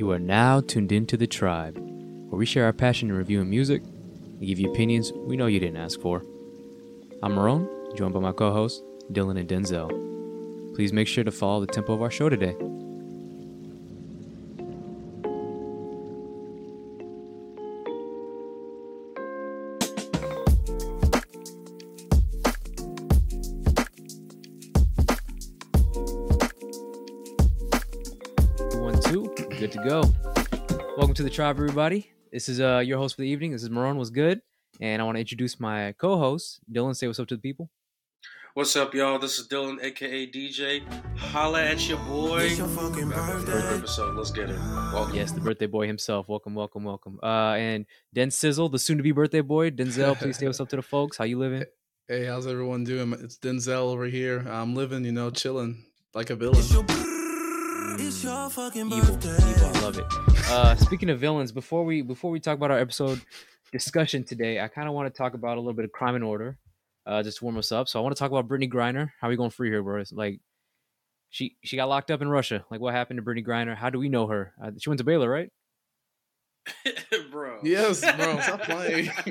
You are now tuned into The Tribe, where we share our passion in reviewing music and give you opinions we know you didn't ask for. I'm Marone, joined by my co hosts, Dylan and Denzel. Please make sure to follow the tempo of our show today. To the tribe, everybody. This is uh your host for the evening. This is Marone. Was good, and I want to introduce my co-host, Dylan. Say what's up to the people. What's up, y'all? This is Dylan, aka DJ. Holla at your boy. It's your fucking Back with the birthday. third episode. Let's get it. Welcome. Yes, the birthday boy himself. Welcome, welcome, welcome. Uh, and Den Sizzle, the soon-to-be birthday boy, Denzel. Please say what's up to the folks. How you living? Hey, how's everyone doing? It's Denzel over here. I'm living, you know, chilling like a villain. It's your, fucking Evil, birthday. evil. I love it. Uh, speaking of villains, before we before we talk about our episode discussion today, I kind of want to talk about a little bit of crime and order, uh, just to warm us up. So I want to talk about Brittney Griner. How are we going free here, bro? It's like she she got locked up in Russia. Like what happened to Brittney Griner? How do we know her? Uh, she went to Baylor, right? bro. Yes, bro, stop playing.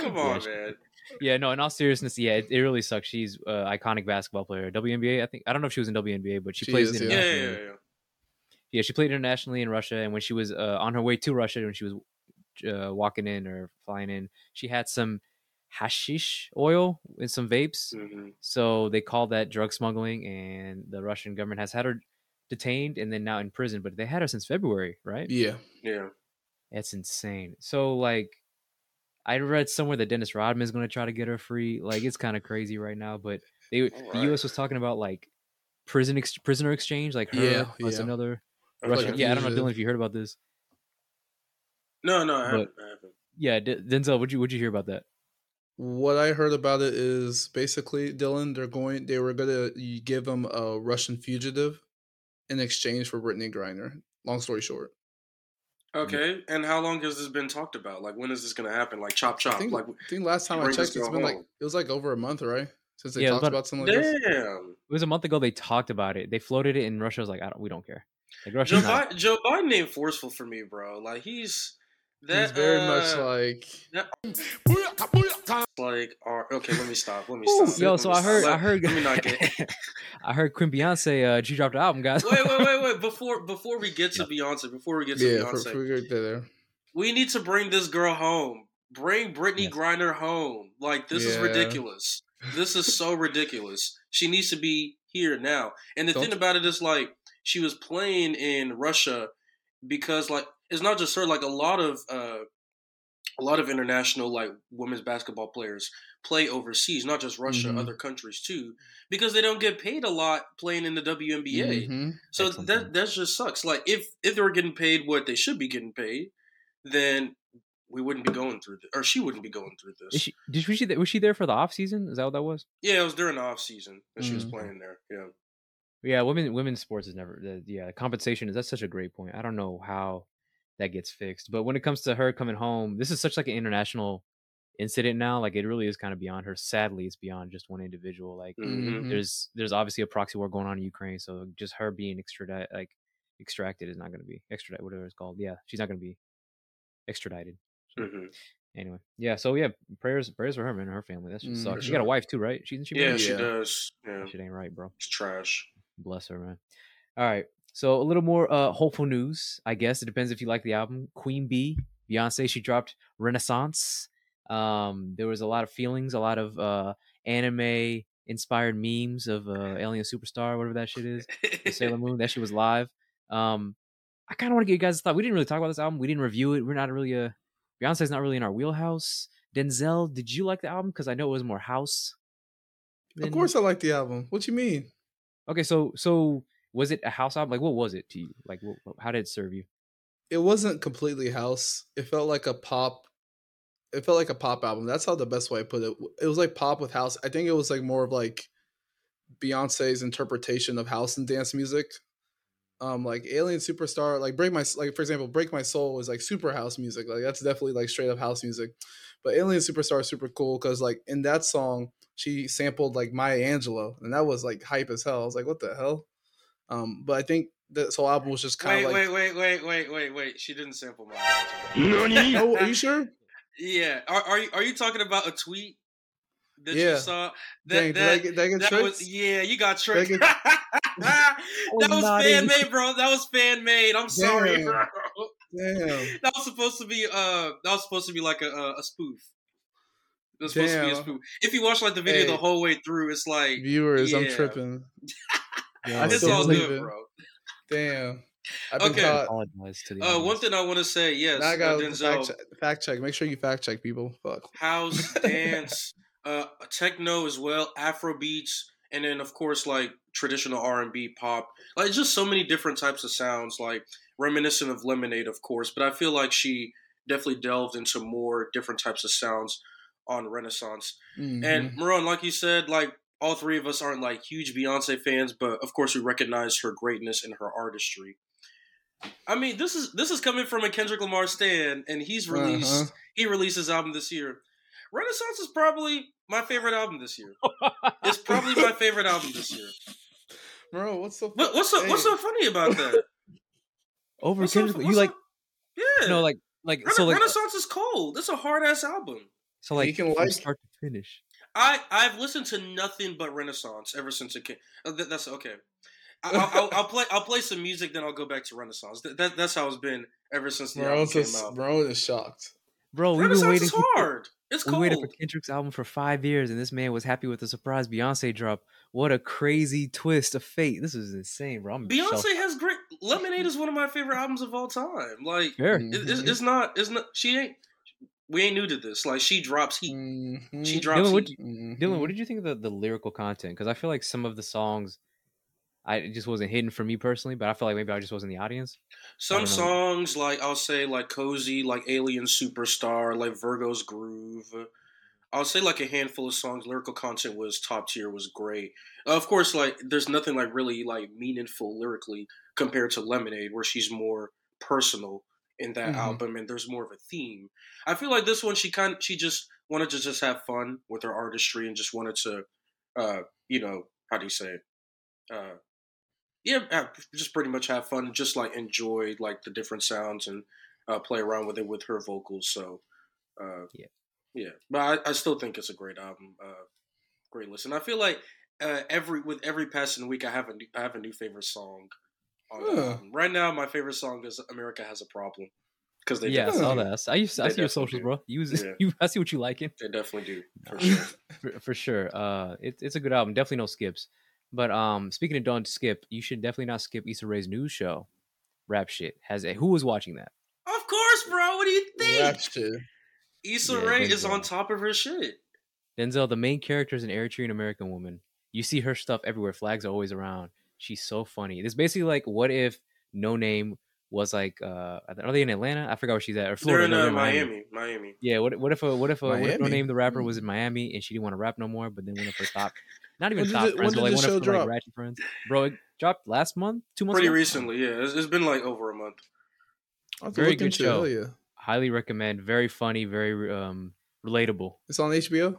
Come Yeah, on, she- man. Yeah, no. In all seriousness, yeah, it, it really sucks. She's uh, iconic basketball player, WNBA. I think I don't know if she was in WNBA, but she, She plays is, Yeah, internationally. yeah, yeah. yeah. Yeah, she played internationally in Russia, and when she was uh, on her way to Russia, when she was uh, walking in or flying in, she had some hashish oil and some vapes. Mhm. So they called that drug smuggling, and the Russian government has had her detained and then now in prison. But they had her since February, right? yeah. Yeah. That's insane. So like, I read somewhere that Dennis Rodman is going to try to get her free. Like, it's kind of crazy right now. But they, the U.S. was talking about like prison ex- prisoner exchange, like her Yeah, plus yeah. another I Russian. feel yeah, I don't know. Dylan, if you heard about this. No, no, I haven't. I haven't. Yeah, D- Denzel, would you would you hear about that? What I heard about it is basically, Dylan, they're going, they were gonna give him a Russian fugitive in exchange for Brittney Griner. Long story short, Okay, and how long has this been talked about? Like, when is this gonna happen? Like, chop chop. I think, like, I think last time I bring this checked, it's girl been like it was like over a month, right? Since they Yeah, talked about- about something like this. damn. It was a month ago. They talked about it. They floated it, and Russia was like, "I don't, we don't care." Like Joe, not. Biden, Joe Biden ain't forceful for me, bro. Like, he's that He's very much uh, like like. Or, okay, let me stop. Let me Ooh, stop. yo, Let so me I heard, Let- I heard, Let me not get. I heard Queen Beyonce. Uh, she dropped an album, guys. wait, wait, wait, wait. Before before we get to Beyonce, before we get to yeah, Beyonce, for we get there. we need to bring this girl home. Bring Brittney Yes. Griner home. Like this is ridiculous. This is so ridiculous. She needs to be here now. And the Don't- thing about it is like she was playing in Russia because like it's not just her. Like a lot of uh, a lot of international like women's basketball players play overseas, not just Russia, Mhm. other countries too, because they don't get paid a lot playing in the WNBA. Mhm. So that that just sucks. Like if if they were getting paid what they should be getting paid, then we wouldn't be going through this, or she wouldn't be going through this. She, did was she there- was she there for the off season? Is that what that was? yeah, it was during the off season that she was Mm. playing there. Yeah, Yeah, women women's sports is never. The, yeah, the compensation is that's such a great point. I don't know how that gets fixed, but when it comes to her coming home, this is such like an international incident now. Like it really is kind of beyond her. Sadly, it's beyond just one individual. Like Mhm. Mhm. there's there's obviously a proxy war going on in Ukraine, so just her being extradited like extracted is not going to be extradited, whatever it's called. Yeah, she's not going to be extradited. So, Mhm. Anyway, yeah. So yeah, prayers prayers for her man and her family. That's just Mm, sucks. She got a wife too, right? She she yeah, married? she Yeah. does. Yeah, Shit ain't right, bro. it's trash. Bless her, man. All right. So a little more uh hopeful news, I guess. It depends if you like the album. Queen Bee, Beyonce, she dropped Renaissance. Um, there was a lot of feelings, a lot of uh anime inspired memes of uh Alien Superstar, whatever that shit is. Sailor Moon. That shit was live. Um, I kind of want to get you guys' thought. We didn't really talk about this album. We didn't review it. We're not really a Beyonce's not really in our wheelhouse. Denzel, did you like the album? Because I know it was more house. Of course, I like the album. What you mean? Okay, so so was it a house album? Like, what was it to you? Like, what, how did it serve you? it wasn't completely house. It felt like a pop. It felt like a pop album. That's how the best way I put it. It was like pop with house. I think it was like more of like Beyonce's interpretation of house and dance music. Um, like Alien Superstar, like Break My, like for example, Break My Soul was like super house music. Like that's definitely like straight up house music. But Alien Superstar is super cool because like in that song she sampled like Maya Angelou, and that was like hype as hell. I was like, what the hell? Um, but I think this whole album was just kind Wait, of like. wait, wait, wait, wait, wait, wait. She didn't sample my. Oh, are you sure? Yeah. Are, are you are you talking about a tweet that Yeah. you saw? That Dang, did I that, get, did I get that was yeah. You got Did tricked. get- that was was fan in- made, bro. That was fan made. I'm sorry, bro. Damn. That was supposed to be uh that was supposed to be like a a, a spoof. It was supposed to be a spoof. If you watch like the video Hey. the whole way through, it's like Viewers, I'm tripping. Yeah, it's still all good, it. bro. Damn. I've been Okay. caught. apologize to the Uh, one thing I want to say, yes, Now I uh, got to Denzel, fact check, fact check. Make sure you fact check people. Fuck. house, dance, uh, techno as well, Afro beats, and then of course like traditional R and B, pop, like just so many different types of sounds, like reminiscent of Lemonade, of course. But I feel like she definitely delved into more different types of sounds on Renaissance. Mhm. And Marone, like you said, like all three of us aren't like huge Beyonce fans, but of course we recognize her greatness and her artistry. I mean, this is this is coming from a Kendrick Lamar stan, and he's released Uh-huh. he released his album this year. Renaissance is probably my favorite album this year. It's probably my favorite album this year. bro, what's so? What, what's so what's so funny about that? Over What's so- Kendrick, you like so- yeah, no like like Rena- so like Renaissance is cold. It's a hard ass album. so like You can from like- start to finish. I I've listened to nothing but Renaissance ever since it came. uh, that- That's okay. I, I'll, I'll, I'll play I'll play some music, then I'll go back to Renaissance. That, that, that's how it's been ever since the album came just, out. Marone is shocked. Bro, we've been waiting is for hard. It's we cold. waited for Kendrick's album for five years, and this man was happy with the surprise Beyonce drop. What a crazy twist of fate! This is insane, bro. I'm Beyonce shell- has great. Lemonade is one of my favorite albums of all time. Like Fair. Mm. it, it's, it's not. It's not. She ain't. We ain't new to this. Like she drops heat. Mhm. She drops Dylan, what heat. Mhm. Dylan, what did you think of the, the lyrical content? Because I feel like some of the songs, I it just wasn't hidden for me personally, but I feel like maybe I just wasn't the audience. Some songs, like I'll say, like cozy, like Alien Superstar, like Virgo's Groove. I'll say like a handful of songs. Lyrical content was top tier, was great. Uh, of course, like there's nothing like really like meaningful lyrically compared to Lemonade, where she's more personal in that Mhm. album, and there's more of a theme. I feel like this one, she kind, she just wanted to just have fun with her artistry and just wanted to, uh, you know, how do you say it? Uh, yeah, just pretty much have fun, just like enjoy like the different sounds and uh, play around with it with her vocals. So, uh, Yeah. yeah. But I, I still think it's a great album, uh, great listen. I feel like uh, every with every passing week, I have a new, I have a new favorite song. On Huh. album. Right now, my favorite song is "America Has a Problem" because they yeah, I saw that. I, saw- I used I see your socials, do. bro. You, was, Yeah. you I see what you liking they definitely do for sure. for, for sure. Uh, it's it's a good album. Definitely no skips. But um, speaking of don't skip, you should definitely not skip Issa Rae's news show, Rap Shit. Has a who was watching that? of course, bro. What do you think? Rap shit. Issa Yeah, Rae is on top of her shit. Denzel, the main character is an Eritrean American woman. You see her stuff everywhere. Flags are always around. She's so funny. It's basically like what if Noname was like uh are they in Atlanta? I forgot where she's at. Or They're Florida. in no, uh, they're in Miami. Miami. Yeah, what what if a what if a what if Noname the rapper was Hmm. in Miami and she didn't want to rap no more, but then one of her top not even When did top it- friends, when but did like the one of show her like ratchet friends. Bro, it dropped last month, two months Pretty ago? recently, yeah. It's, it's been like over a month. I Very good show. Hell yeah. Highly recommend. Very funny, very um relatable. It's on HBO.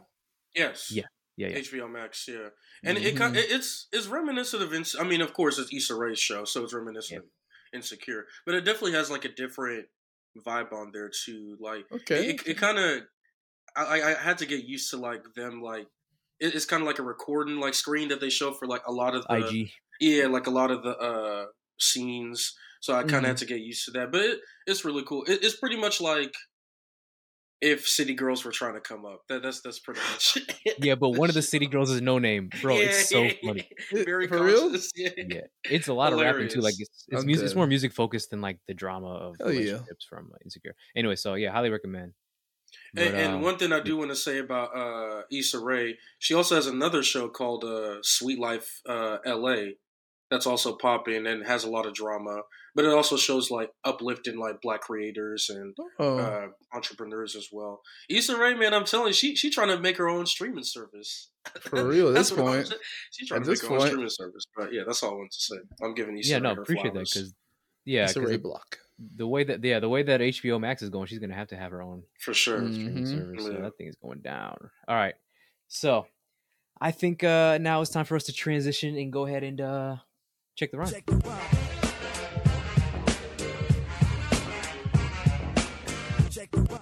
Yes. Yeah, Yeah, yeah. HBO Max, yeah, and it, Mhm. ki- it it's it's reminiscent of. I mean, of course, it's Issa Rae's show, so it's reminiscent of Insecure, but it definitely has like a different vibe on there too. Like, Okay. it, it kind of, I, I had to get used to like them like. it- It's kind of like a recording like screen that they show for like a lot of the IG. yeah like a lot of the uh scenes. So I kind of Mhm. had to get used to that, but it, it's really cool. It, it's pretty much like if City Girls were trying to come up. That, that's that's pretty much. it. Yeah, but one of the city girls is Noname, bro. it's so Yeah, funny. Very For real? Yeah. Yeah, it's a lot of rapping too. Like it's it's, I'm it's more music focused than like the drama of Hell yeah. relationships from uh, Insecure. Anyway, so yeah, highly recommend. And, But, and um, one thing I do want to say about uh, Issa Rae, she also has another show called uh, Sweet Life uh, LA that's also popping and has a lot of drama, but it also shows like uplifting like black creators and Oh, uh, entrepreneurs as well. Issa Rae, man, I'm telling you, she she trying to make her own streaming service. for real. At That's this point, saying. she's trying at to make this her own streaming service. But yeah, that's all I wanted to say. I'm giving Issa yeah, Rae no, her appreciate flowers. that because yeah, it's a 'cause Ray the, block. the way that yeah the way that HBO Max is going, she's gonna have to have her own for sure. Streaming Mhm. service. So that thing is going down. All right, so I think uh now it's time for us to transition and go ahead and uh Check the run. Check the run.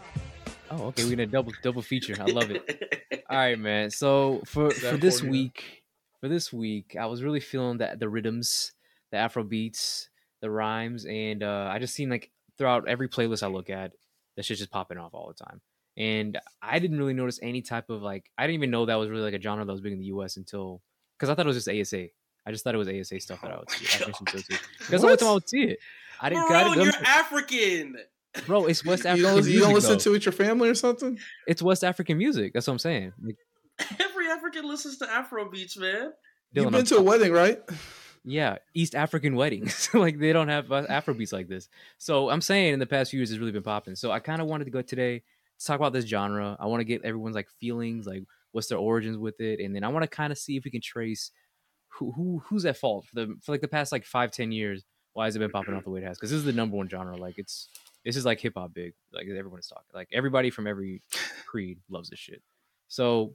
Oh, okay. We're gonna double double feature. I love it. All right, man. So for for this week, for this week, I was really feeling that the rhythms, the Afro beats, the rhymes, and uh, I just seen like throughout every playlist I look at, that shit's just popping off all the time. And I didn't really notice any type of like I didn't even know that was really like a genre that was big in the U.S. until because I thought it was just ASA I just thought it was ASA stuff that I Oh would see. African. Association. The only What? time I would see it. I didn't. Bro, you're African. bro, it's West you African don't, music. you don't listen though. to it with your family or something? It's West African music. That's what I'm saying. Like, Every African listens to Afro beats, man. You've been I'm to a wedding, right? Yeah, East African weddings. like they don't have uh, Afrobeats like this. So I'm saying in the past few years it's really been popping. So I kind of wanted to go today to talk about this genre. I want to get everyone's like feelings, like what's their origins with it, and then I want to kind of see if we can trace who who who's at fault for the for like the past like five ten years. Why has it been popping off mm-hmm. the way it has? Because this is the number one genre. Like it's this is like hip hop big. Like everyone's talking. Like everybody from every creed loves this shit. So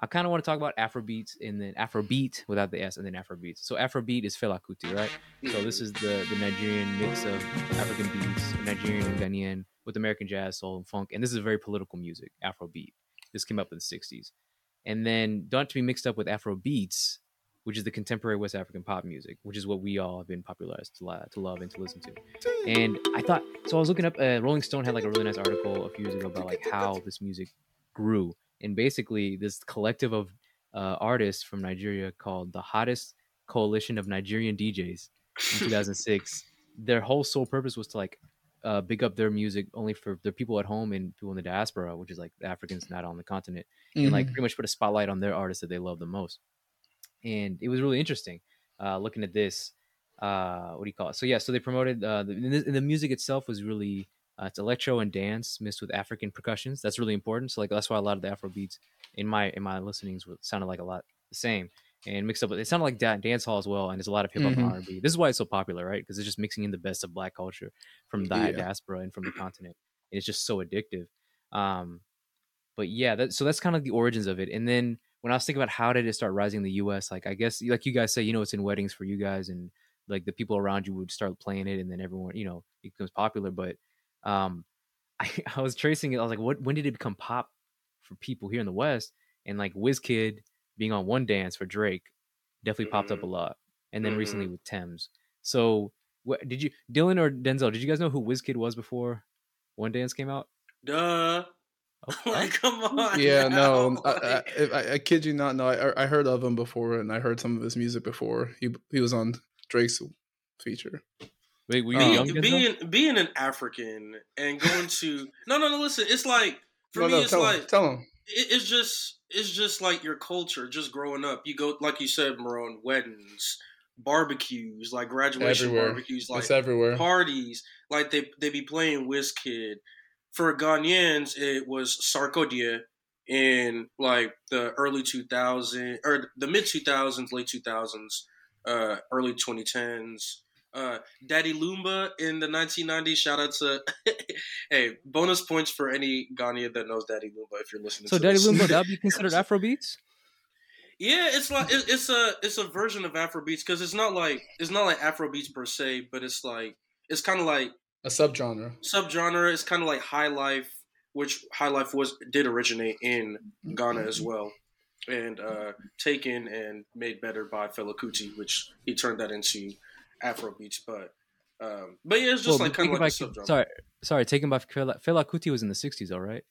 I kind of want to talk about Afrobeats and then Afrobeat without the S and then Afrobeats. So Afrobeat is Fela Kuti, right? So this is the the Nigerian mix of African beats, Nigerian and Ghanaian with American jazz, soul, and funk. And this is very political music, Afrobeat. This came up in the 60s. And then not to be mixed up with Afrobeats, which is the contemporary West African pop music, which is what we all have been popularized to, li- to love and to listen to. And I thought, so I was looking up, uh, Rolling Stone had like a really nice article a few years ago about like how this music grew. And basically, this collective of uh, artists from Nigeria called the Hottest Coalition of Nigerian DJs in 2006, their whole sole purpose was to like uh, big up their music only for the people at home and people in the diaspora, which is like Africans not on the continent, and Mm-hmm. like pretty much put a spotlight on their artists that they love the most. And it was really interesting uh, looking at this. Uh, what do you call it? So yeah, so they promoted uh, the, and the, and the music itself was really uh, it's electro and dance mixed with African percussions. That's really important. So like that's why a lot of the Afro beats in my in my listenings would sounded like a lot the same and mixed up it sounded like da- dance hall as well and there's a lot of hip hop Mhm. and R&B. This is why it's so popular, right? Because it's just mixing in the best of black culture from the Yeah. diaspora and from the continent. And it's just so addictive. Um but yeah, that so that's kind of the origins of it. And then when I was thinking about how did it start rising in the US, like I guess like you guys say, you know, it's in weddings for you guys and like the people around you would start playing it and then everyone, you know, it becomes popular. But um I, I was tracing it, I was like, what when did it become pop for people here in the West? And like Wizkid being on one dance for Drake definitely popped up a Mhm. lot. And then recently Mhm. with Tems. So what did you Dylan or Denzel, did you guys know who Wizkid was before One Dance came out? Duh. Oh, like, come on. Yeah, no, now. I, I, I, I kid you not. No, I, I heard of him before, and I heard some of his music before. He he was on Drake's feature. Wait, were you Um, young? being, Denzel? being being an African and going to no no no listen it's like for no, me no, it's tell like him. Tell him. it, it's just it's just like your culture just growing up you go like you said Marone weddings barbecues like graduation Everywhere. barbecues like it's everywhere. parties like they they be playing Wizkid for Ghanaians it was Sarkodie in like the early 2000s or the mid 2000s late 2000s uh early 2010s uh Daddy Lumba in the 1990s shout out to hey bonus points for any Ghanaian that knows Daddy Lumba if you're listening So to Daddy this. Lumba, that would be considered Afrobeats? Yeah, it's like it, it's a it's a version of Afrobeats because it's not like it's not like Afrobeats per se, but it's like it's kind of like A subgenre. subgenre. is kind of like high life, which high life was did originate in Ghana as well, and uh, taken and made better by Fela Kuti, which he turned that into Afrobeats. But um, but yeah, it's just Well, like kind of Taken like a by- subgenre. Sorry, sorry. Taken by Fela, Fela Kuti was in the '60s, all right.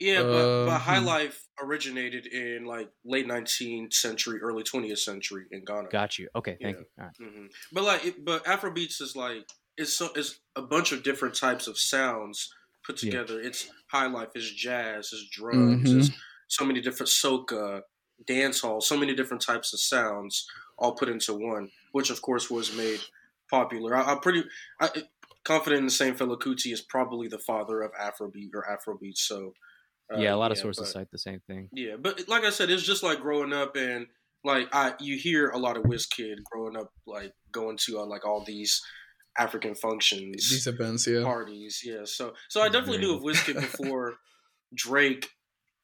Yeah, but, but Um, high hmm. life originated in like late 19th century, early 20th century in Ghana. Got you. Okay, thank Yeah. you. All right. hmm But like, it, but Afrobeats is like it's so it's a bunch of different types of sounds put Yeah. together. It's high life, it's jazz, it's drums, Mhm. it's so many different soca, dance hall, so many different types of sounds all put into one, which of course was made popular. I, I'm pretty I, confident in the same Fela Kuti is probably the father of Afrobeat or Afrobeat. So uh, yeah, a lot of sources but- cite the same thing. yeah, but like I said, it's just like growing up and like I you hear a lot of Kid growing up, like going to uh, like all these African functions, These events, yeah. parties. Yeah, so so I definitely knew of Kid before Drake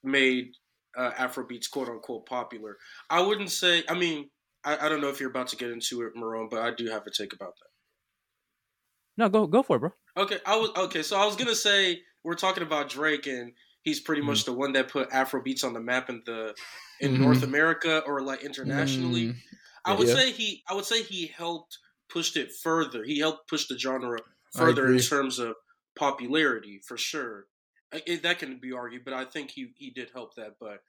made uh, Afrobeats quote unquote popular. I wouldn't say. I mean, I, I don't know if you're about to get into it, Marone, but I do have a take about that. No, go go for it, bro. Okay, I was okay. So I was gonna say we're talking about Drake, and he's pretty much the one that put Afro beats on the map in the in Mhm. North America or like internationally. Mm, I would yeah. say he I would say he helped pushed it further. He helped push the genre further in terms of popularity for sure. It- that can be argued, but I think he he did help that. But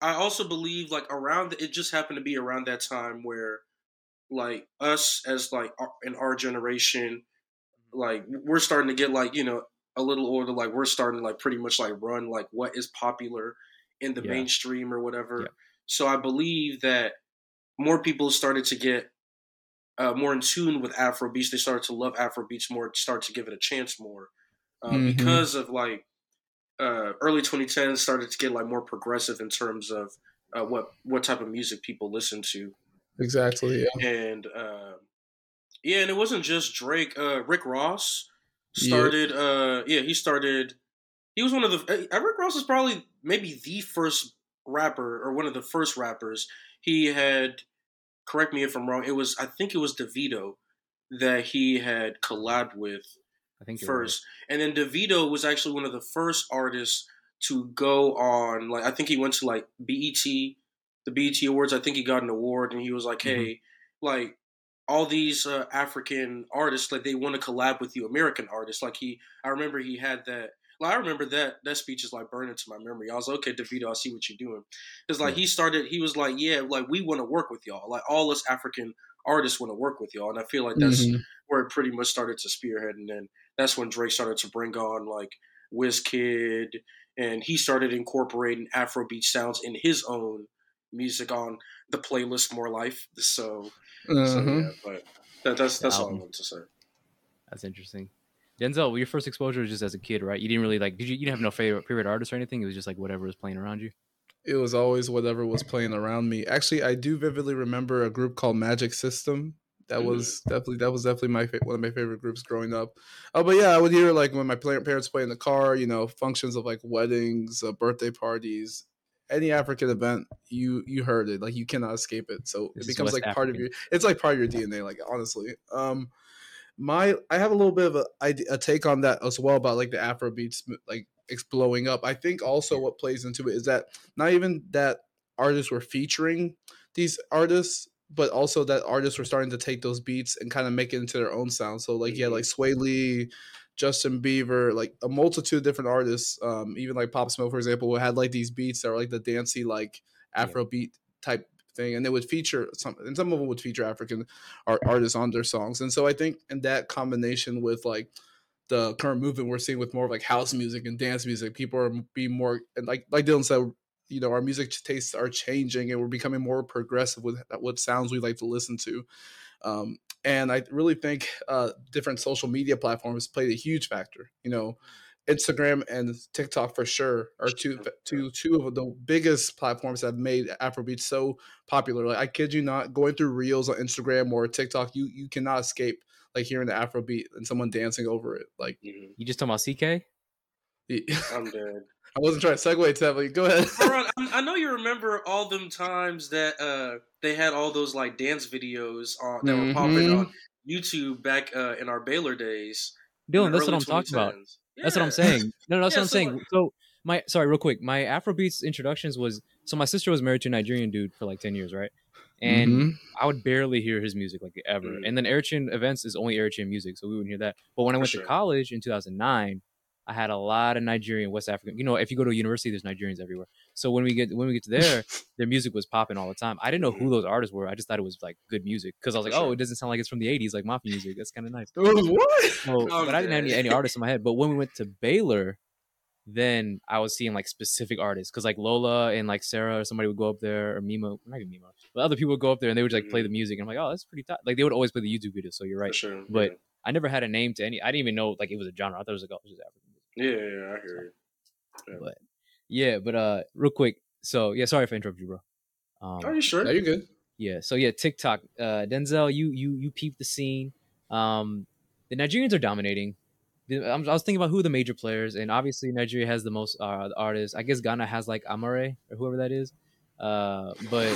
I also believe like around it just happened to be around that time where like us as like our, in our generation, like we're starting to get like you know a little older. Like we're starting to like pretty much like run like what is popular in the Yeah. mainstream or whatever. Yeah. So I believe that more people started to get uh, more in tune with Afro beats. They started to love Afro beats more, start to give it a chance more, uh, Mhm. because of like uh, early 2010s started to get like more progressive in terms of uh, what what type of music people listen to, Exactly. Yeah. and um yeah, and it wasn't just Drake. Uh, Rick Ross Yeah. started. Uh, yeah, he started. He was one of the. Rick Ross is probably maybe the first rapper or one of the first rappers. He had. Correct me if I'm wrong. It was I think it was Davido that he had collabed with I think right. first, and then Davido was actually one of the first artists to go on. Like I think he went to like BET, the BET Awards. I think he got an award, and he was like, Mhm. "Hey, like all these uh, African artists, like they want to collab with you, American artists." Like he, I remember he had that. Like I remember that that speech is like burned into my memory. I was like, okay, Davido, I see what you're doing. Because like he started, he was like, yeah, like we want to work with y'all. Like all us African artists want to work with y'all, and I feel like that's Mhm. where it pretty much started to spearhead, and then that's when Drake started to bring on like Wizkid, and he started incorporating Afrobeat sounds in his own music on the playlist More Life. So, so Mhm. yeah, but that, that's that's all I album. wanted to say. That's interesting. Denzel, your first exposure was just as a kid, right? You didn't really like. Did you? You didn't have no favorite favorite artist or anything. It was just like whatever was playing around you. It was always whatever was playing around me. Actually, I do vividly remember a group called Magic System. That Mm. was definitely that was definitely my one of my favorite groups growing up. Oh, but yeah, I would hear like when my parents play in the car, you know, functions of like weddings, uh, birthday parties, any African event, you you heard it. Like you cannot escape it. So This it becomes like part of African. your. It's like part of your DNA. Like honestly, um, my I have a little bit of a, a take on that as well about like the Afro beats like it's blowing up. I think also what plays into it is that not even that artists were featuring these artists, but also that artists were starting to take those beats and kind of make it into their own sound. So like yeah, Mhm. like Swae Lee, Justin Bieber, like a multitude of different artists. Um, even like Pop Smoke, for example, who had like these beats that were like the dancey like Afro beat type thing, and they would feature some, and some of them would feature African art, artists on their songs. And so I think in that combination with like the current movement we're seeing with more of like house music and dance music, people are being more and like like Dylan said, you know, our music tastes are changing and we're becoming more progressive with what sounds we like to listen to. Um, and I really think uh, different social media platforms played a huge factor. You know, Instagram and TikTok for sure are two two two of the biggest platforms that have made Afrobeat so popular. Like I kid you not, going through reels on Instagram or TikTok, you you cannot escape like hearing the Afrobeat and someone dancing over it. Like Mhm. You just talking about CKay? I'm dead. I wasn't trying to segue to that, but go ahead. Ron, I I know you remember all them times that uh, they had all those like dance videos on that were popping Mhm. on YouTube back uh, in our Baylor days. Dylan, that's what I'm talking about. 2010s. That's what I'm saying. No, no, that's Yeah, what I'm so, saying. like- So my sorry, real quick. My Afrobeats introductions was so my sister was married to a Nigerian dude for like ten years, right? And Mhm. I would barely hear his music like ever. Mhm. And then Eritrean events is only Eritrean music, so we wouldn't hear that. But when I went sure. to college in 2009, I had a lot of Nigerian, West African. You know, if you go to a university, there's Nigerians everywhere. So when we get when we get to there, their music was popping all the time. I didn't know who those artists were. I just thought it was like good music because I was like, oh, it doesn't sound like it's from the 80s, like mafia music. That's kind of nice. what? So, I'm but I didn't have any, any artists in my head. But when we went to Baylor, then I was seeing like specific artists because like Lola and like Sarah or somebody would go up there or Mima, not even Mimo, but other people would go up there and they would like play the mm-hmm. music. And I'm like, oh, that's pretty tight. Like they would always play the YouTube videos. So you're right. sure. But I never had a name to any. I didn't even know like it was a genre. I thought it was like oh, it's just African music. yeah, yeah, yeah, I hear you. But yeah, but uh, real quick. So yeah, sorry if I interrupted you, bro. Um, Are you sure? Are you're good. Yeah. So yeah, TikTok. Uh, Denzel, you you you peep the scene. Um, the Nigerians are dominating. I'm, was thinking about who the major players, and obviously Nigeria has the most uh, artists. I guess Ghana has like Amaarae or whoever that is. Uh, but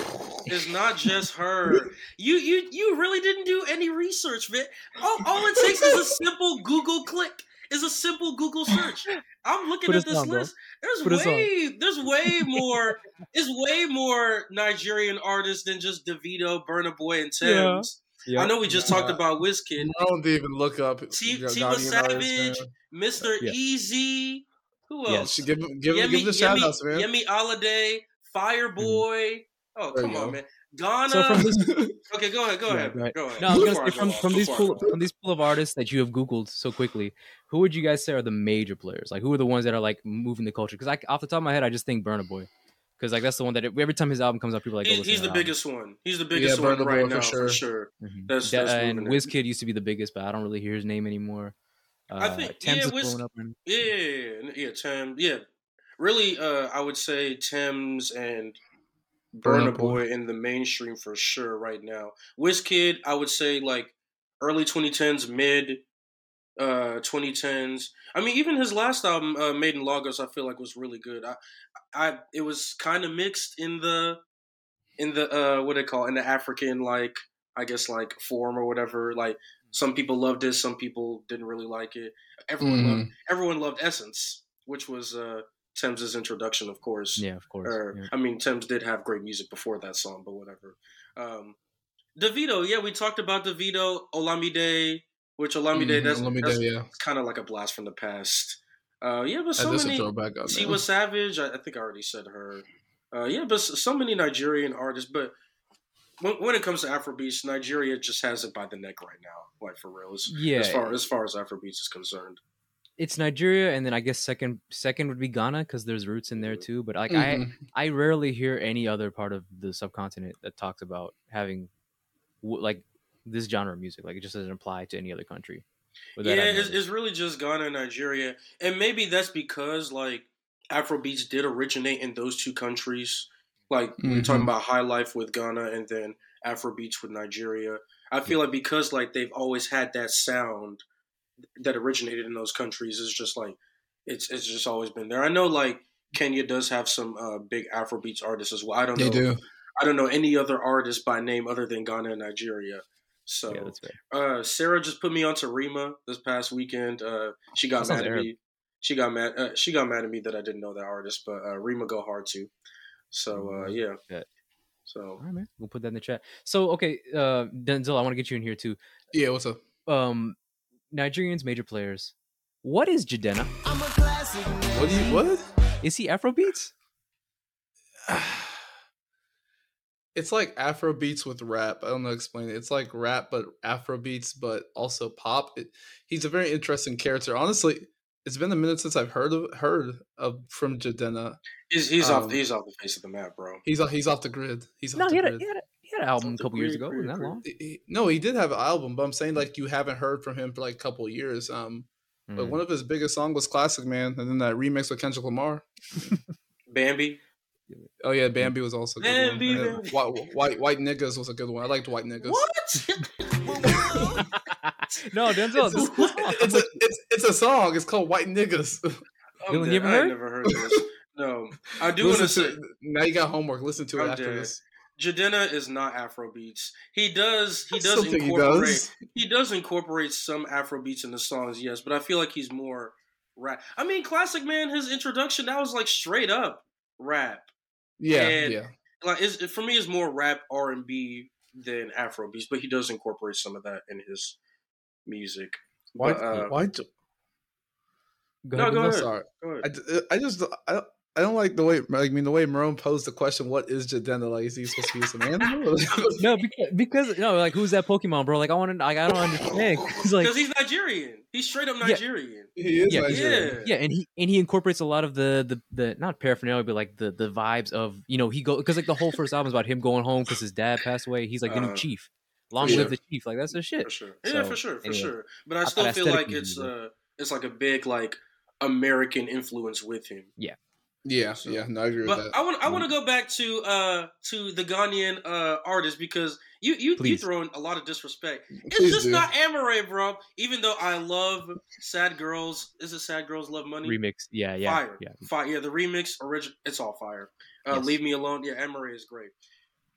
It's not just her. You you you really didn't do any research, man. All, all it takes is a simple Google click. Is a simple Google search. I'm looking Put at a this song, bro. list. There's Put way there's way more there's way more Nigerian artists than just Davido, Burna Boy, and Yeah. Tems. Yeah. I know we just Nah. talked about Wizkid, I don't even look up. T- Ghanaian Tiwa Savage. Mr. Yeah. Eazi. Who else? Should Give him, give him, Yemi, give him the shout outs, man. Yemi Alade, mm-hmm. Fireboy. Oh, There come on, go. man. Ghana. So from this, okay, go ahead, go Yeah, ahead, go ahead. go ahead. no, I was gonna say from, from these before pool from these pool of artists that you have googled so quickly, who would you guys say are the major players? Like, who are the ones that are like moving the culture? Because I, off the top of my head, I just think Burna Boy, because like that's the one that every time his album comes out, people are like, oh, He's, he's to the that album. biggest one. He's the biggest Yeah, one right Boy for now, sure. for sure. Mhm. That's- Da- that's and moving it. Wizkid used to be the biggest, but I don't really hear his name anymore. Uh, I think- Tems yeah, is Wiz- up. And, Yeah, yeah, yeah, Tim. Yeah, really. Uh, I would say Tems and Burna Boy in the mainstream for sure right now. Wizkid, I would say like early 2010s, mid uh 2010s. I mean, even his last album, uh, Made in Lagos, I feel like was really good. I, I, it was kind of mixed in the, in the uh, what they call it, in the African like, I guess like form or whatever. Like some people loved it, some people didn't really like it. Everyone Mhm. loved, everyone loved Essence, which was uh Tems' introduction, of course. yeah, of course. Or, yeah. I mean, Tems did have great music before that song, but whatever. Um, Davido, yeah, we talked about Davido, Olamide, which Olamide, Mhm, that's, Olamide, that's yeah. kind of like a blast from the past. Uh, yeah, but That so is many. throwback on Tiwa. Savage, I, I think I already said her. Uh, yeah, but so many Nigerian artists. But when, when it comes to Afrobeats, Nigeria just has it by the neck right now, like for real. As, Yeah, as far as far as Afrobeats is concerned. It's Nigeria, and then I guess second second would be Ghana because there's roots in there too. But like I Mhm. I rarely hear any other part of the subcontinent that talks about having like this genre of music. Like it just doesn't apply to any other country. Yeah, it's, it's really just Ghana and Nigeria, and maybe that's because like Afrobeats did originate in those two countries. Like we we're talking Mhm. about High Life with Ghana, and then Afrobeats with Nigeria. I feel like because like they've always had that sound that originated in those countries, is just like it's it's just always been there. I know like Kenya does have some uh, big Afrobeats artists as well. I don't They know. do. I don't know any other artist by name other than Ghana and Nigeria. So yeah, that's uh, Sarah just put me onto Rema this past weekend. Uh, she got That sounds mad at Arab. me. She got mad. Uh, she got mad at me that I didn't know that artist, but uh, Rema go hard too. So uh, yeah. Bet. So All right, man. We'll put that in the chat. So okay, uh, Denzel, I want to get you in here too. Yeah, what's up? Um, Nigerians, major players. What is Jidenna? I'm a classic. What do you what? Is he Afrobeats? It's like Afro beats with rap. I don't know how to explain it. It's like rap but Afro beats, but also pop. It, he's a very interesting character. Honestly, it's been a minute since I've heard of heard of from Jidenna. he's he's Um, off he's off the face of the map, bro. He's off, he's off the grid. He's off No, the he had, a, grid. he, had a, he had an album a Something couple years ago. weird, Wasn't that long? He- he- no, he did have an album, but I'm saying like you haven't heard from him for like a couple of years. Um, but Mm. one of his biggest songs was "Classic Man," and then that remix with Kendrick Lamar. Bambi. Oh yeah, Bambi was also a good Bambi, one. Bambi. White, white White Niggas was a good one. I liked White Niggas. What? no, Denzel. It's, This, it's, a, it's, it's a song. It's called White Niggas. I'm Dylan, you dead. ever heard? ain't never heard this. No, I do want to say now you got homework. Listen to it I'm after dead. this. Jidenna is not Afrobeats. He does he I does still think he incorporate does. he does incorporate some Afro beats in the songs, yes, but I feel like he's more rap. I mean, Classic Man, his introduction that was like straight up rap. Yeah, And- yeah. Like, it's, for me, it's more rap R and B than Afro beats, but he does incorporate some of that in his music. Why? But, uh, why? do- go No, ahead, go I'm ahead. sorry. Go ahead. I, d- I just I don't, I don't like the way like, I mean the way Marone posed the question. What is Jidenna like? Is he supposed to be some animal? No, because, because no, like who's that Pokemon, bro? Like I want to, like I don't understand. It's like Because he's Nigerian. He's straight up Yeah. Nigerian. he is Yeah, Nigerian. yeah, and he and he incorporates a lot of the the the not paraphernalia, but like the the vibes of you know he go because like the whole first album is about him going home because his dad passed away. He's like the new Uh, chief. Long live sure. the chief. Like that's the shit. For sure. Yeah, for sure, for anyway. sure. But I, I still thought feel like it's uh it's like a big like American influence with him. Yeah, So- yeah. No, I agree with But that. I want I want to go back to uh to the Ghanaian uh artist because you you you Please. throwing a lot of disrespect. It's Please just do. not Amaarae, bro. Even though I love Sad Girls, is it Sad Girls Love Money? Remix. Yeah, yeah, fire, yeah. fire. Yeah, the remix original, it's all fire. Uh, Yes. Leave me alone. Yeah, Amaarae is great.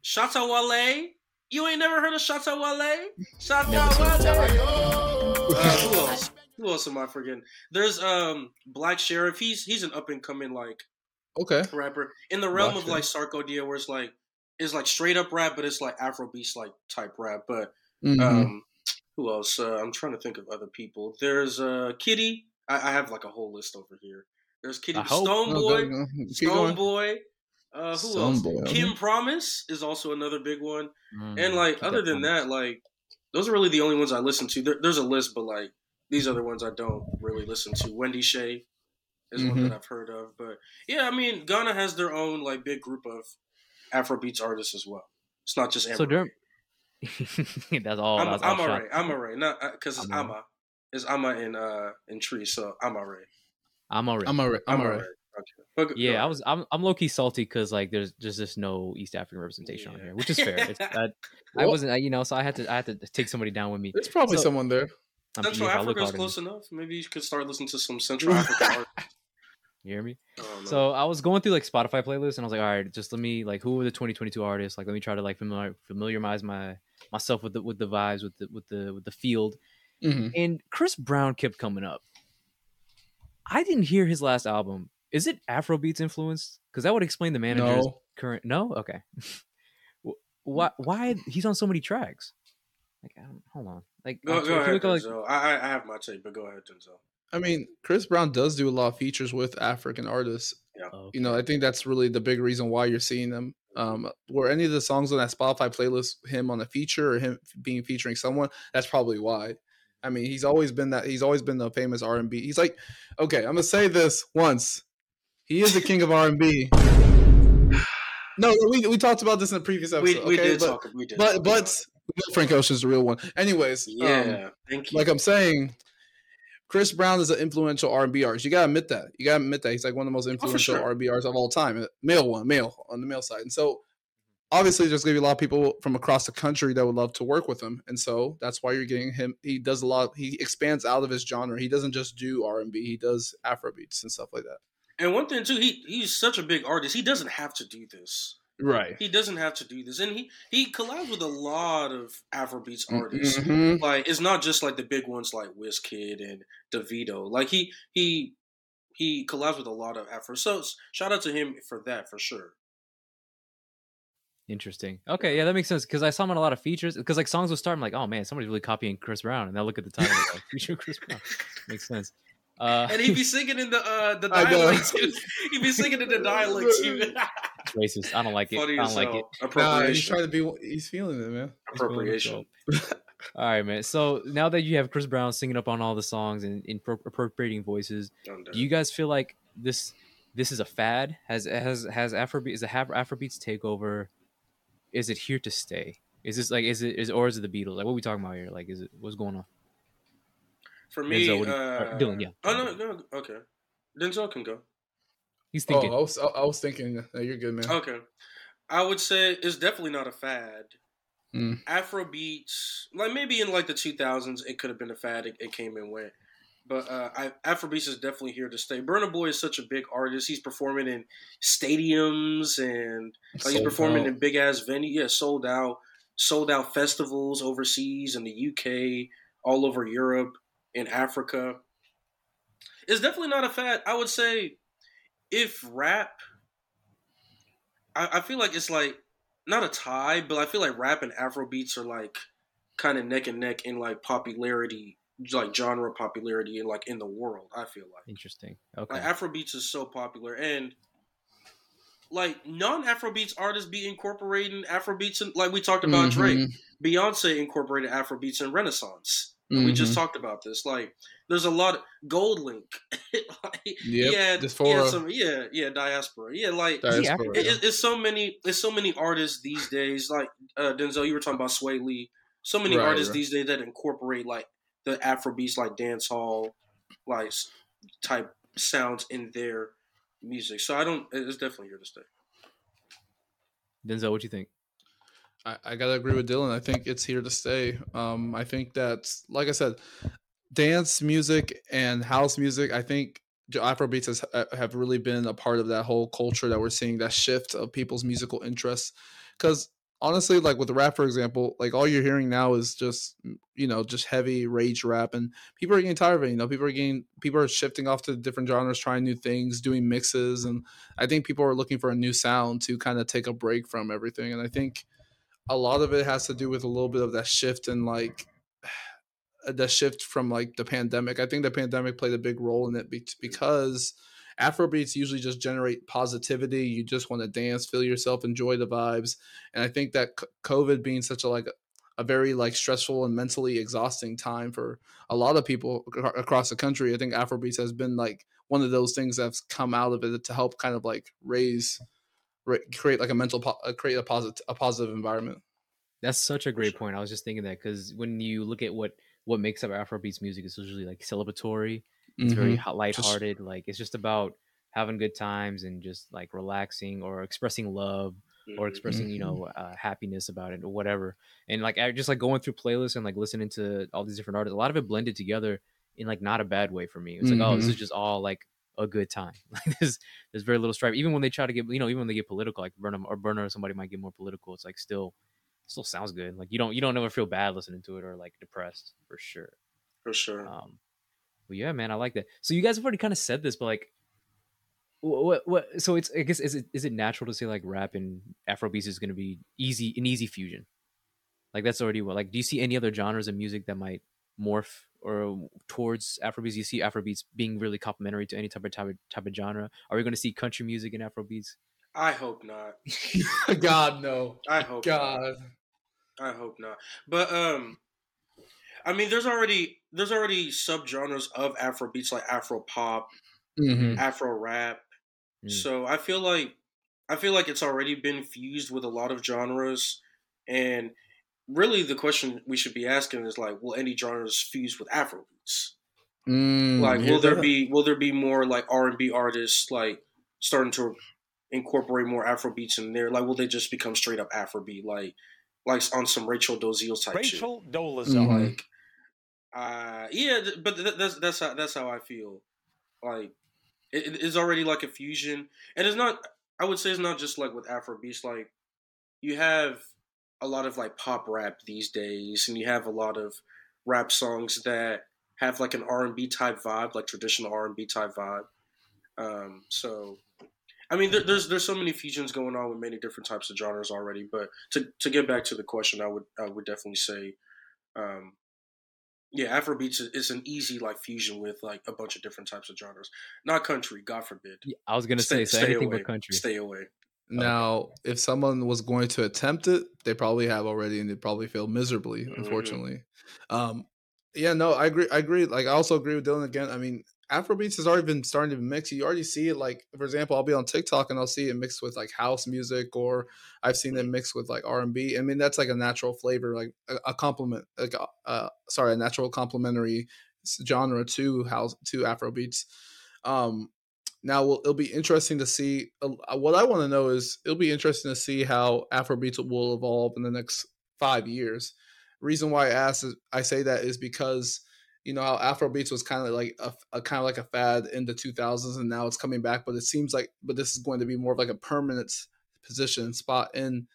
Shatta Wale, You ain't never heard of Shatta Wale? Shatta Never seen Wale. Uh, who else? Who else am I forgetting? There's um Black Sherif. He's he's an up and coming like Okay. rapper in the realm Black of like Sarkodie, where it's like it's like straight up rap, but it's like Afrobeats like type rap. But Mhm. um, who else? Uh, I'm trying to think of other people. There's uh KiDi. I, I have like a whole list over here. There's KiDi I hope- Stonebwoy. Stone going. Boy. Uh, who Stone else? Boy. King Promise is also another big one. Mm, And like other than coming. that, like those are really the only ones I listen to. There, there's a list, but like these other ones I don't really listen to. Wendy Shay is one Mhm. that I've heard of, but yeah, I mean Ghana has their own like big group of Afrobeats artists as well. It's not just Amber. So during that's all. I'm, that's I'm alright. I'm alright. Not because it's Amaarae. Ama. It's Ama in uh in Tree, so I'm alright. I'm already. I'm alright. I'm alright. Okay. But go- go yeah, I was. I'm. I'm low key salty because like there's there's just no East African representation on here, which is fair. It's, I, I wasn't. I, you know, so I had to. I had to take somebody down with me. There's probably So- someone there. Central yeah, if I look Africa's close enough. enough. Maybe you could start listening to some Central African art. You hear me? I. So I was going through like Spotify playlists, and I was like, all right, just let me like, who are the 2022 artists? Like, let me try to like familiar, familiarize my myself with the with the vibes, with the with the with the field. hmm And Chris Brown kept coming up. I didn't hear his last album. Is it Afrobeats influenced? Because that would explain the manager's No. current. No, okay. Why? Why he's on so many tracks? Like, I don't, hold on. Like, Go, on- go ahead, like, I I have my take, but go ahead, Denzel. I mean, Chris Brown does do a lot of features with African artists. oh, You know, I think that's really the big reason why you're seeing them. Um, were any of the songs on that Spotify playlist him on a feature or him being featuring someone? That's probably why. I mean, he's always been that. He's always been the famous R and B. He's like, okay, I'm gonna say this once. He is the king of R and B. No, we we talked about this in the previous episode. we okay? did but, talk. We did. but talk but about it. we know Frank Ocean's the real one. Anyways, um, yeah, thank you. like I'm saying, Chris Brown is an influential R&B artist. You gotta admit that. You gotta admit that he's like one of the most influential sure. R&B artists of all time, uh, male one, male on the male side. And so, obviously, there's gonna be a lot of people from across the country that would love to work with him. And so that's why you're getting him. He does a lot. He expands out of his genre. He doesn't just do R&B. He does Afrobeats and stuff like that. and one thing too, he he's such a big artist. He doesn't have to do this. Right. He doesn't have to do this, and he he collabs with a lot of Afrobeats artists. Mhm. Like it's not just like the big ones like Wizkid and Davido. Like he he he collabs with a lot of Afro. So shout out to him for that for sure. Interesting. Okay, yeah, that makes sense because I saw him on a lot of features. Because like songs would start, I'm like, oh man, somebody's really copying Chris Brown, and I look at the title, like, feature Chris Brown. Makes sense. Uh, And he'd be singing in the uh the I dialect too. He'd be singing in the dialect too. racist. I don't like it. Funny I don't like it. hell. Nah, he's trying to be. He's feeling it, man. Appropriation. All right, man. So now that you have Chris Brown singing up on all the songs and, and pro- appropriating voices, do you guys feel like this this is a fad? Has has has Afrobeat is the Af- Afrobeats takeover? Is it here to stay? Is this like is it is or is it the Beatles? Like what are we talking about here? Like is it what's going on? For me, Denzel, what do uh, you- or Dylan, yeah. Oh no, no, okay. Denzel can go. He's Oh, thinking. I was. I, I was thinking. No, you're good, man. Okay. I would say it's definitely not a fad. Mm. Afro beats, like maybe in like the 2000s, it could have been a fad. It, it came and went. But uh, I, Afrobeats is definitely here to stay. Burna Boy is such a big artist. He's performing in stadiums and like he's performing out. in big ass venues. Yeah, sold out, sold out festivals overseas in the UK, all over Europe, in Africa. It's definitely not a fad. I would say if rap, I, I feel like it's like not a tie, but I feel like rap and Afro beats are like kind of neck and neck in like popularity, like genre popularity, and like in the world. I feel like. Interesting. Okay. Like Afrobeats is so popular, and like non-Afrobeats artists be incorporating Afrobeats, and like we talked about Drake, Mhm, Beyonce incorporated Afrobeats and Renaissance. We just mhm. talked about this. Like, there's a lot of GoldLink. like, Yep, he had, he had some, yeah, yeah, diaspora. Yeah, like Diaspora, it, yeah. it- it's so many, it's so many artists these days. Like uh, Denzel, you were talking about Swae Lee. So many Right, artists right. these days that incorporate like the Afrobeats, like dance hall, like type sounds in their music. So I don't. It's definitely here to stay. Denzel, what you think? I, I gotta agree with Dylan. I think it's here to stay. Um, I think that, like I said, dance music and house music. I think Afrobeats has, have really been a part of that whole culture that we're seeing. That shift of people's musical interests. Because honestly, like with rap, for example, like all you're hearing now is just you know just heavy rage rap, and people are getting tired of it. You know, people are getting people are shifting off to different genres, trying new things, doing mixes, and I think people are looking for a new sound to kind of take a break from everything. And I think a lot of it has to do with a little bit of that shift in like the shift from like the pandemic. I think the pandemic played a big role in it because Afrobeats usually just generate positivity. You just want to dance, feel yourself, enjoy the vibes. And I think that COVID being such a like a very like stressful and mentally exhausting time for a lot of people across the country, I think Afrobeats has been like one of those things that's come out of it to help kind of like raise, create like a mental, uh, create a positive, a positive environment. That's such a great point. I was just thinking that because when you look at what what makes up Afrobeats music, it's usually like celebratory it's mm-hmm. very lighthearted. Just, like it's just about having good times and just like relaxing or expressing love or expressing mm-hmm. you know uh, happiness about it or whatever. And like I just like going through playlists and like listening to all these different artists. A lot of it blended together in like not a bad way for me. It's mm-hmm. like oh this is mm-hmm. just all like a good time. Like there's there's very little strife. Even when they try to get you know even when they get political, like Burna or Burna or somebody might get more political. It's like still still sounds good. Like you don't you don't ever feel bad listening to it or like depressed for sure. For sure. Um, well, yeah, man, I like that. So you guys have already kind of said this, but like, what, what? So it's, I guess, is it is it natural to say like rap and Afrobeats is going to be easy, an easy fusion? Like that's already what. Like, do you see any other genres of music that might morph or towards Afrobeats? You see Afrobeats being really complementary to any type of type of, type of genre. Are we going to see country music in Afrobeats? I hope not. God no. I hope God. Not. I hope not. But um, I mean, there's already there's already subgenres of Afro beats like Afro pop, mm-hmm. Afro rap. Mm. So I feel like I feel like it's already been fused with a lot of genres, and really the question we should be asking is like, will any genres fuse with Afro beats? Mm, like, will there be will there be more like R and B artists like starting to incorporate more Afro beats in there? Like, will they just become straight up Afrobeat, like like on some Rachel Dolezal type Rachel shit? Dolezal, like uh, yeah, but that's that's how that's how I feel. Like it, it's already like a fusion, and it's not. I would say it's not just like with Afro beats. Like you have a lot of like pop rap these days, and you have a lot of rap songs that have like an R and B type vibe, like traditional R and B type vibe. Um, so, I mean, there, there's there's so many fusions going on with many different types of genres already. But to to get back to the question, I would I would definitely say um, yeah, Afrobeats is an easy like fusion with like a bunch of different types of genres. Not country, God forbid. Yeah, I was gonna stay, say so anything away, but country. Stay away. Now, okay. if someone was going to attempt it, they probably have already, and they probably fail miserably. Mm-hmm. Unfortunately, um, yeah, no, I agree. I agree. Like, I also agree with Dylan again. I mean, Afrobeats has already been starting to mix. You already see it, like for example, I'll be on TikTok and I'll see it mixed with like house music, or I've seen it mixed with like R and B. I mean, that's like a natural flavor, like a, a complement, like a, uh, sorry, a natural complementary genre to house to Afrobeats. Um, now, we'll, it'll be interesting to see. Uh, what I want to know is it'll be interesting to see how Afrobeats will evolve in the next five years. Reason why I ask is I say that is because you know how Afrobeats was kind of like a, a kind of like a fad in the 2000s, and now it's coming back. But it seems like, but this is going to be more of like a permanent position spot in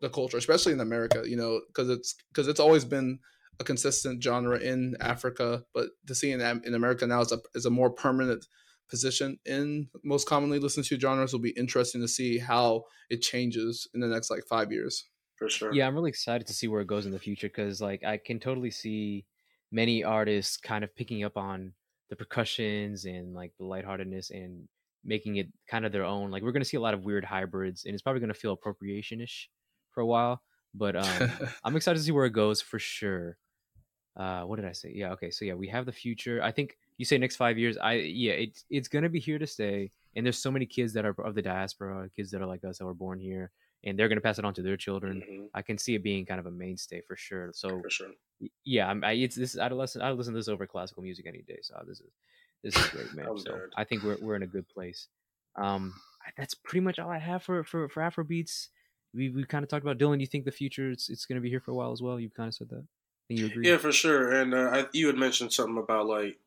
the culture, especially in America. You know, because it's because it's always been a consistent genre in Africa, but to see in in America now is a is a more permanent position in most commonly listened to genres. Will be interesting to see how it changes in the next like five years. For sure. Yeah, I'm really excited to see where it goes in the future because like I can totally see many artists kind of picking up on the percussions and like the lightheartedness and making it kind of their own. Like we're gonna see a lot of weird hybrids, and it's probably gonna feel appropriation-ish for a while. But um, I'm excited to see where it goes for sure. Uh, what did I say? Yeah, okay. So yeah, we have the future. I think you say next five years. I yeah, it's it's gonna be here to stay. And there's so many kids that are of the diaspora, kids that are like us that were born here, and they're gonna pass it on to their children. Mm-hmm. I can see it being kind of a mainstay for sure. So for sure yeah, I'm, I, it's this. Listen. I'd listen to this over classical music any day. So this is this is great, man. so. I think we're we're in a good place. Um, that's pretty much all I have for for for Afrobeats. We we kind of talked about Dylan. You think the future it's it's going to be here for a while as well? You kind of said that. you agree? Yeah, for sure. And uh, I, you had mentioned something about like,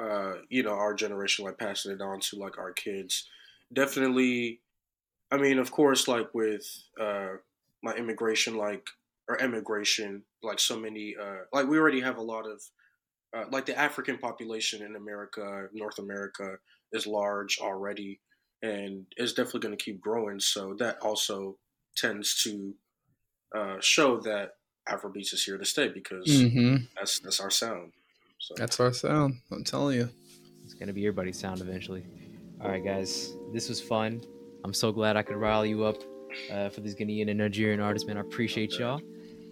uh, you know, our generation like passing it on to like our kids. Definitely. I mean, of course, like with uh, my immigration like or immigration like so many uh like we already have a lot of uh, like the African population in America, North America is large already, and is definitely going to keep growing. So that also tends to uh, show that Afrobeats is here to stay because Mm-hmm. that's that's our sound. So That's our sound. I'm telling you. It's gonna be your buddy's sound eventually. All right, guys, this was fun. I'm so glad I could rile you up uh, for these Ghanaian and Nigerian artists, man. I appreciate y'all.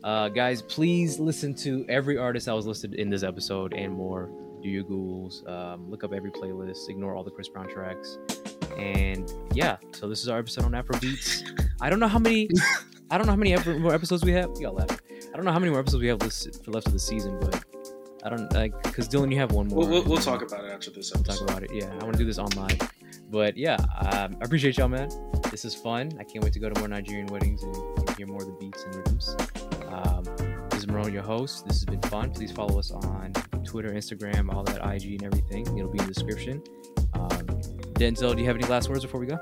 Uh, guys, please listen to every artist that was listed in this episode and more. Do your googles, um, look up every playlist, ignore all the Chris Brown tracks, and yeah. So this is our episode on Afrobeats. I don't know how many. I don't know how many ep- more episodes we have. You got left. I don't know how many more episodes we have list- for left of the season, but I don't like because Dylan, you have one more. we'll, we'll, we'll talk about it after this episode. talk episode. about it. Yeah, I want to do this on live. But yeah, um, I appreciate y'all, man. This is fun. I can't wait to go to more Nigerian weddings and hear more of the beats and rhythms. Um, this is Marone, your host. This has been fun. Please follow us on Twitter, Instagram, all that IG and everything. It'll be in the description. Um, Denzel, do you have any last words before we go?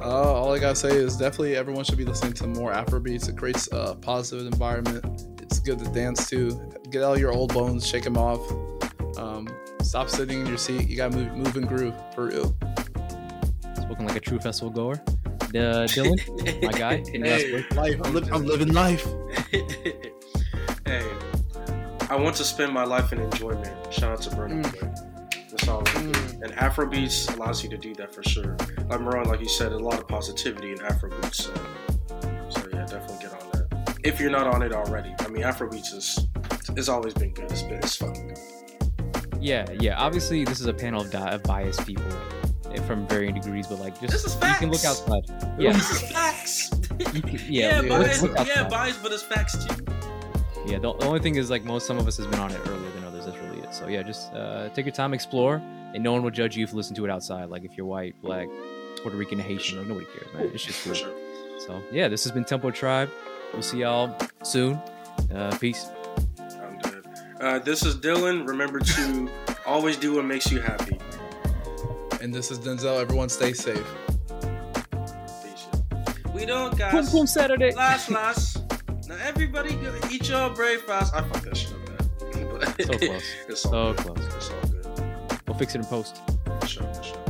Uh, all I gotta say is definitely everyone should be listening to more Afrobeats. It creates a positive environment. It's good to dance to. Get all your old bones, shake them off. Um, stop sitting in your seat. You gotta move, move and groove for real. Spoken like a true festival goer. Uh, Dylan, my guy. Any last Hey. Life. I'm, li- I'm living life. hey, I want to spend my life in enjoyment. Shout out to Burna Mm. Boy. That's all. I do. And Afrobeats allows you to do that for sure. Like Marone, like you said, a lot of positivity in Afrobeats. So, so If you're not on it already, I mean, Afrobeats is it's always been good. It's been it's fucking good. Yeah, yeah. Obviously, this is a panel of, di- of biased people eh, from varying degrees, but like, just you can look outside. Yeah, this is facts. can- yeah, yeah, yeah, biased, yeah, but it's facts too. Yeah, the, the only thing is like most some of us has been on it earlier than others. That's really it. So yeah, just uh, take your time, explore, and no one will judge you if you listen to it outside. Like if you're white, black, Puerto Rican, Haitian, like nobody cares, man. It's just cool. sure. So yeah, this has been Tempo Tribe. We'll see y'all soon. Uh, peace. I'm good. Uh, this is Dylan. Remember to always do what makes you happy. And this is Denzel. Everyone stay safe. We don't got Boom boom Saturday. last last. Now everybody go eat your breakfast. I fuck that shit up, man. So close. it's all So good. close. It's all good. We'll fix it in post. For sure, for sure.